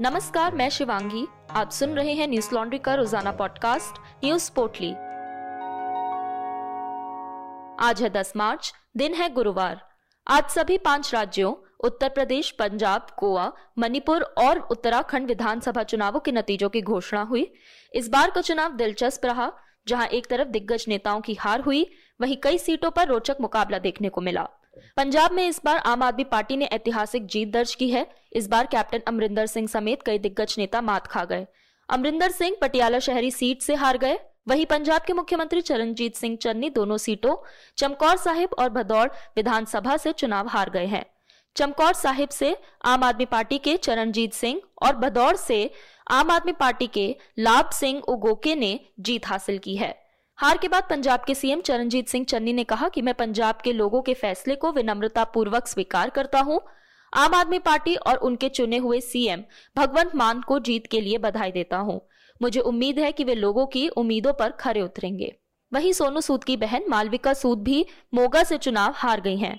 नमस्कार, मैं शिवांगी। आप सुन रहे हैं न्यूज़ लॉन्ड्री का रोज़ाना पॉडकास्ट, न्यूज़ पोर्टली। आज है 10 मार्च, दिन है गुरुवार। आज सभी पाँच राज्यों, उत्तर प्रदेश, पंजाब, गोवा, मणिपुर और उत्तराखंड विधानसभा चुनावों के नतीजों की घोषणा हुई। इस बार का चुनाव दिलचस्प रहा, जहाँ एक तरफ़ दिग्गज नेताओं की हार हुई, वहीं कई सीटों पर रोचक मुकाबला देखने को मिला। पंजाब में इस बार आम आदमी पार्टी ने ऐतिहासिक जीत दर्ज की है। इस बार कैप्टन अमरिंदर सिंह समेत कई दिग्गज नेता मात खा गए। अमरिंदर सिंह पटियाला शहरी सीट से हार गए। वहीं पंजाब के मुख्यमंत्री चरणजीत सिंह चन्नी दोनों सीटों, चमकौर साहिब और भदौड़ विधानसभा से चुनाव हार गए हैं। चमकौर साहिब से आम आदमी पार्टी के चरणजीत सिंह और भदौड़ से आम आदमी पार्टी के लाभ सिंह उगोके ने जीत हासिल की है। हार के बाद पंजाब के सीएम चरणजीत सिंह चन्नी ने कहा कि मैं पंजाब के लोगों के फैसले को विनम्रता पूर्वक स्वीकार करता हूँ। आम आदमी पार्टी और उनके चुने हुए सीएम भगवंत मान को जीत के लिए बधाई देता हूँ। मुझे उम्मीद है कि वे लोगों की उम्मीदों पर खरे उतरेंगे। वहीं सोनू सूद की बहन मालविका सूद भी मोगा से चुनाव हार गई हैं।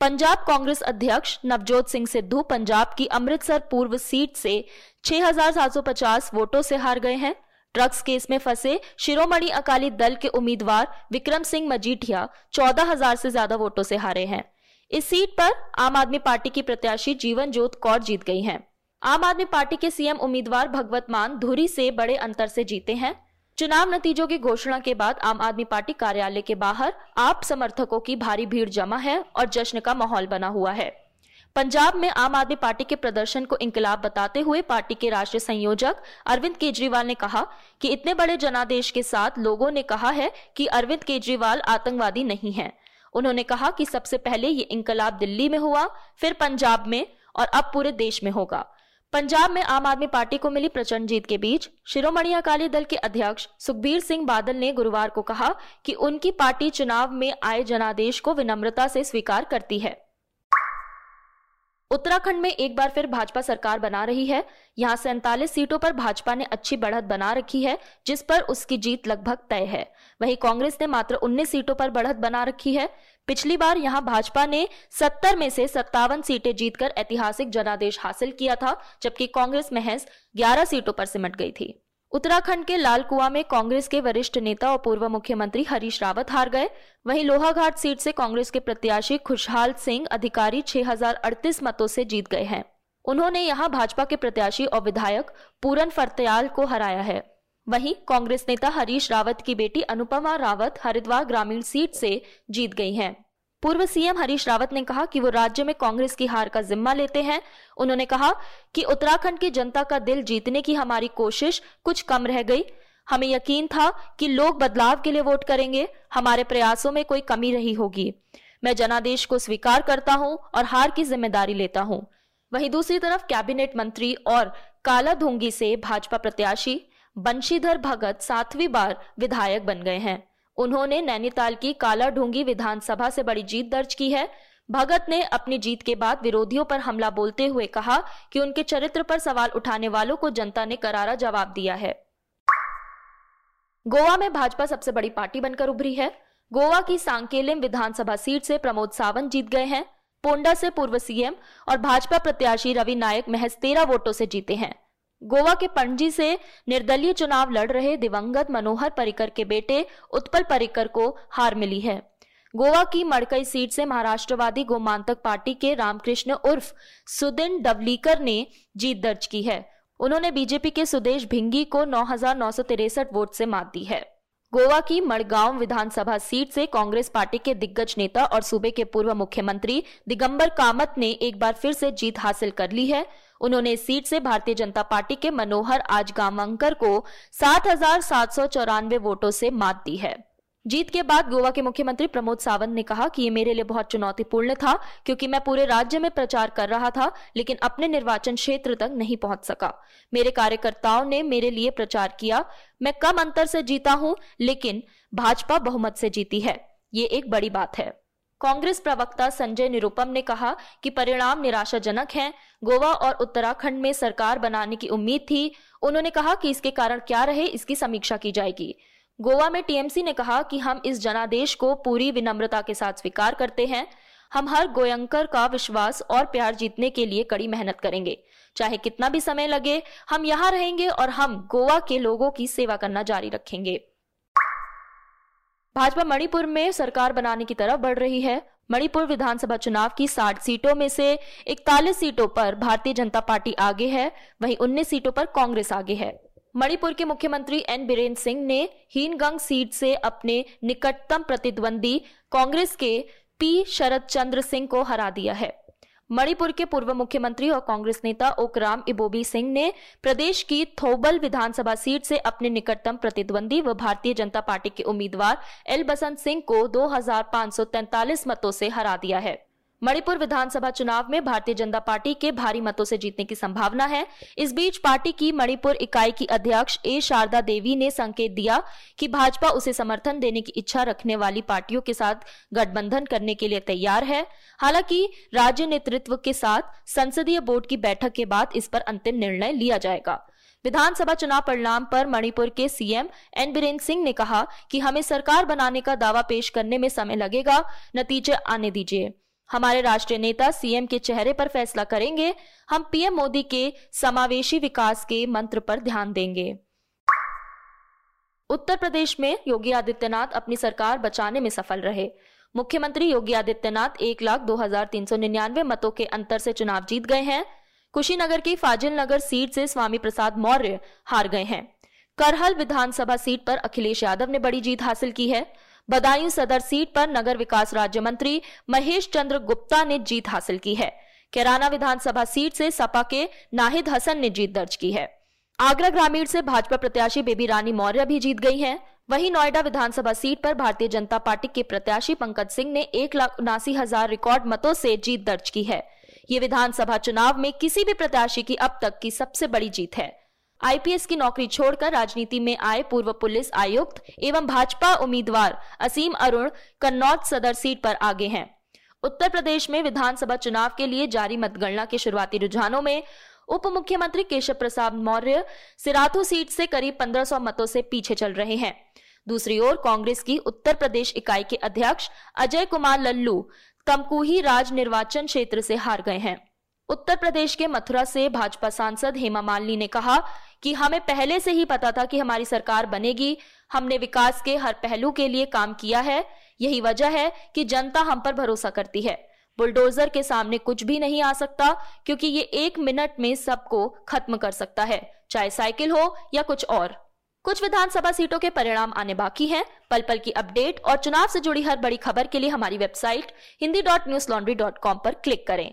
पंजाब कांग्रेस अध्यक्ष नवजोत सिंह सिद्धू पंजाब की अमृतसर पूर्व सीट से 6,750 वोटों से हार गए हैं। ड्रग्स केस में फंसे शिरोमणि अकाली दल के उम्मीदवार विक्रम सिंह मजीठिया चौदह हज़ार से ज़्यादा वोटों से हारे हैं। इस सीट पर आम आदमी पार्टी की प्रत्याशी जीवन जोत कौर जीत गई हैं। आम आदमी पार्टी के सीएम उम्मीदवार भगवत मान धुरी से बड़े अंतर से जीते हैं। चुनाव नतीजों की घोषणा के बाद आम आदमी पार्टी कार्यालय के बाहर आप समर्थकों की भारी भीड़ जमा है और जश्न का माहौल बना हुआ है। पंजाब में आम आदमी पार्टी के प्रदर्शन को इंकलाब बताते हुए पार्टी के राष्ट्रीय संयोजक अरविंद केजरीवाल ने कहा कि इतने बड़े जनादेश के साथ लोगों ने कहा है कि अरविंद केजरीवाल आतंकवादी नहीं है। उन्होंने कहा कि सबसे पहले ये इंकलाब दिल्ली में हुआ, फिर पंजाब में और अब पूरे देश में होगा। पंजाब में आम आदमी पार्टी को मिली प्रचंड जीत के बीच। शिरोमणि अकाली दल के अध्यक्ष सुखबीर सिंह बादल ने गुरुवार को कहा कि उनकी पार्टी चुनाव में आए जनादेश को विनम्रता से स्वीकार करती है। उत्तराखंड में एक बार फिर भाजपा सरकार बना रही है। यहाँ सैंतालीस सीटों पर भाजपा ने अच्छी बढ़त बना रखी है, जिस पर उसकी जीत लगभग तय है। वहीं कांग्रेस ने मात्र 19 सीटों पर बढ़त बना रखी है। पिछली बार यहाँ भाजपा ने 70 में से सत्तावन सीटें जीतकर ऐतिहासिक जनादेश हासिल किया था, जबकि कांग्रेस महज 11 सीटों पर सिमट गई थी। उत्तराखंड के लाल कुआ में कांग्रेस के वरिष्ठ नेता और पूर्व मुख्यमंत्री हरीश रावत हार गए। वहीं लोहाघाट सीट से कांग्रेस के प्रत्याशी खुशहाल सिंह अधिकारी 6038 मतों से जीत गए हैं। उन्होंने यहाँ भाजपा के प्रत्याशी और विधायक पूरन फरतयाल को हराया है। वहीं कांग्रेस नेता हरीश रावत की बेटी अनुपमा रावत हरिद्वार ग्रामीण सीट से जीत गई हैं। पूर्व सीएम हरीश रावत ने कहा कि वो राज्य में कांग्रेस की हार का जिम्मा लेते हैं। उन्होंने कहा कि उत्तराखंड की जनता का दिल जीतने की हमारी कोशिश कुछ कम रह गई। हमें यकीन था कि लोग बदलाव के लिए वोट करेंगे। हमारे प्रयासों में कोई कमी रही होगी। मैं जनादेश को स्वीकार करता हूँ और हार की ज़िम्मेदारी लेता हूँ। वहीं दूसरी तरफ़ कैबिनेट मंत्री और काला धुंगी से भाजपा प्रत्याशी बंशीधर भगत सातवीं बार विधायक बन गए हैं। उन्होंने नैनीताल की काला ढूँगी विधानसभा से बड़ी जीत दर्ज की है। भगत ने अपनी जीत के बाद विरोधियों पर हमला बोलते हुए कहा कि उनके चरित्र पर सवाल उठाने वालों को जनता ने करारा जवाब दिया है। गोवा में भाजपा सबसे बड़ी पार्टी बनकर उभरी है। गोवा की सांकेलिम विधानसभा सीट से प्रमोद सावंत जीत गए हैं। पोंडा से पूर्व सीएम और भाजपा प्रत्याशी रवि नायक महज तेरह वोटों से जीते हैं। गोवा के पणजी से निर्दलीय चुनाव लड़ रहे दिवंगत मनोहर परिकर के बेटे उत्पल परिकर को हार मिली है। गोवा की मड़कई सीट से महाराष्ट्रवादी गोमांतक पार्टी के रामकृष्ण उर्फ़ सुदिन डवलीकर ने जीत दर्ज की है। उन्होंने बीजेपी के सुदेश भिंगी को नौ वोट से मात दी है। गोवा की मड़गांव विधानसभा सीट से कांग्रेस पार्टी के दिग्गज नेता और सूबे के पूर्व मुख्यमंत्री दिगंबर कामत ने एक बार फिर से जीत हासिल कर ली है। उन्होंने इस सीट से भारतीय जनता पार्टी के मनोहर आज गांवकर को सात हज़ार सात सौ चौरानवे वोटों से मात दी है। जीत के बाद गोवा के मुख्यमंत्री प्रमोद सावंत ने कहा कि ये मेरे लिए बहुत चुनौतीपूर्ण था, क्योंकि मैं पूरे राज्य में प्रचार कर रहा था, लेकिन अपने निर्वाचन क्षेत्र तक नहीं पहुँच सका। मेरे कार्यकर्ताओं ने मेरे लिए प्रचार किया। मैं कम अंतर से जीता हूँ, लेकिन भाजपा बहुमत से जीती है। ये एक बड़ी बात है। कांग्रेस प्रवक्ता संजय निरुपम ने कहा कि परिणाम निराशाजनक हैं। गोवा और उत्तराखंड में सरकार बनाने की उम्मीद थी। उन्होंने कहा कि इसके कारण क्या रहे, इसकी समीक्षा की जाएगी। गोवा में टीएमसी ने कहा कि हम इस जनादेश को पूरी विनम्रता के साथ स्वीकार करते हैं। हम हर गोयंकर का विश्वास और प्यार जीतने के लिए कड़ी मेहनत करेंगे। चाहे कितना भी समय लगे, हम यहाँ रहेंगे और हम गोवा के लोगों की सेवा करना जारी रखेंगे। भाजपा मणिपुर में सरकार बनाने की तरफ़ बढ़ रही है। मणिपुर विधानसभा चुनाव की 60 सीटों में से 41 सीटों पर भारतीय जनता पार्टी आगे है, वहीं 19 सीटों पर कांग्रेस आगे है। मणिपुर के मुख्यमंत्री एन बीरेन्द्र सिंह ने हीनगंग सीट से अपने निकटतम प्रतिद्वंदी कांग्रेस के पी शरद चंद्र सिंह को हरा दिया है। मणिपुर के पूर्व मुख्यमंत्री और कांग्रेस नेता ओकराम इबोबी सिंह ने प्रदेश की थोबल विधानसभा सीट से अपने निकटतम प्रतिद्वंदी व भारतीय जनता पार्टी के उम्मीदवार एल बसंत सिंह को दो हज़ार पाँच सौ तैंतालीस मतों से हरा दिया है। मणिपुर विधानसभा चुनाव में भारतीय जनता पार्टी के भारी मतों से जीतने की संभावना है। इस बीच पार्टी की मणिपुर इकाई की अध्यक्ष ए. शारदा देवी ने संकेत दिया कि भाजपा उसे समर्थन देने की इच्छा रखने वाली पार्टियों के साथ गठबंधन करने के लिए तैयार है। हालाँकि राज्य नेतृत्व के साथ संसदीय बोर्ड की बैठक के बाद इस पर अंतिम निर्णय लिया जाएगा। विधानसभा चुनाव परिणाम पर मणिपुर के सीएम एन. बीरेन्द्र सिंह ने कहा कि हमें सरकार बनाने का दावा पेश करने में समय लगेगा। नतीजे आने दीजिए। हमारे राष्ट्रीय नेता सीएम के चेहरे पर फैसला करेंगे। हम पीएम मोदी के समावेशी विकास के मंत्र पर ध्यान देंगे। उत्तर प्रदेश में योगी आदित्यनाथ अपनी सरकार बचाने में सफल रहे। मुख्यमंत्री योगी आदित्यनाथ एक लाख दो हज़ार तीन सौ निन्यानवे मतों के अंतर से चुनाव जीत गए हैं। कुशीनगर की फाजिल नगर सीट से स्वामी प्रसाद मौर्य हार गए हैं। करहल विधानसभा सीट पर अखिलेश यादव ने बड़ी जीत हासिल की है। बदायूं सदर सीट पर नगर विकास राज्य मंत्री महेश चंद्र गुप्ता ने जीत हासिल की है। कैराना विधानसभा सीट से सपा के नाहिद हसन ने जीत दर्ज की है। आगरा ग्रामीण से भाजपा प्रत्याशी बेबी रानी मौर्य भी जीत गई हैं। वहीं नोएडा विधानसभा सीट पर भारतीय जनता पार्टी के प्रत्याशी पंकज सिंह ने एक लाख उनासी हज़ार रिकॉर्ड मतों से जीत दर्ज की है। ये विधानसभा चुनाव में किसी भी प्रत्याशी की अब तक की सबसे बड़ी जीत है। आईपीएस की नौकरी छोड़कर राजनीति में आए पूर्व पुलिस आयुक्त एवं भाजपा उम्मीदवार असीम अरुण कन्नौज सदर सीट पर आगे हैं। उत्तर प्रदेश में विधानसभा चुनाव के लिए जारी मतगणना के शुरुआती रुझानों में उप मुख्यमंत्री केशव प्रसाद मौर्य सिराथू सीट से करीब 1500 मतों से पीछे चल रहे हैं। दूसरी ओर कांग्रेस की उत्तर प्रदेश इकाई के अध्यक्ष अजय कुमार लल्लू तमकुही राज निर्वाचन क्षेत्र से हार गए हैं। उत्तर प्रदेश के मथुरा से भाजपा सांसद हेमा मालिनी ने कहा कि हमें पहले से ही पता था कि हमारी सरकार बनेगी। हमने विकास के हर पहलू के लिए काम किया है। यही वजह है कि जनता हम पर भरोसा करती है। बुलडोजर के सामने कुछ भी नहीं आ सकता, क्योंकि ये एक मिनट में सबको खत्म कर सकता है, चाहे साइकिल हो या कुछ और। कुछ विधानसभा सीटों के परिणाम आने बाकी हैं। पल पल की अपडेट और चुनाव से जुड़ी हर बड़ी खबर के लिए हमारी website Hindi dot news laundry dot com पर क्लिक करें।